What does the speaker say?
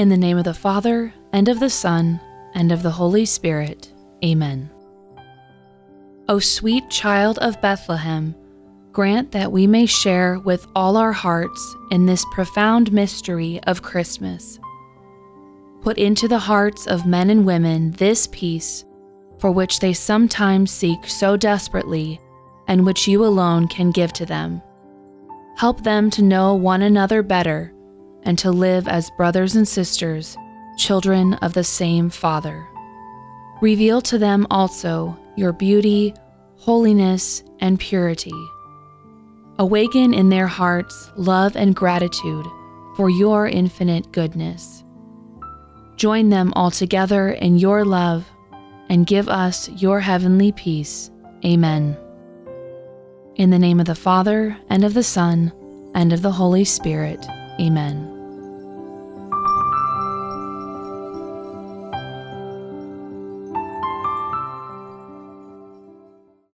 In the name of the Father, and of the Son, and of the Holy Spirit. Amen. O sweet child of Bethlehem, grant that we may share with all our hearts in this profound mystery of Christmas. Put into the hearts of men and women this peace for which they sometimes seek so desperately and which you alone can give to them. Help them to know one another better and to live as brothers and sisters, children of the same Father. Reveal to them also your beauty, holiness, and purity. Awaken in their hearts love and gratitude for your infinite goodness. Join them all together in your love and give us your heavenly peace. Amen. In the name of the Father, and of the Son, and of the Holy Spirit. Amen.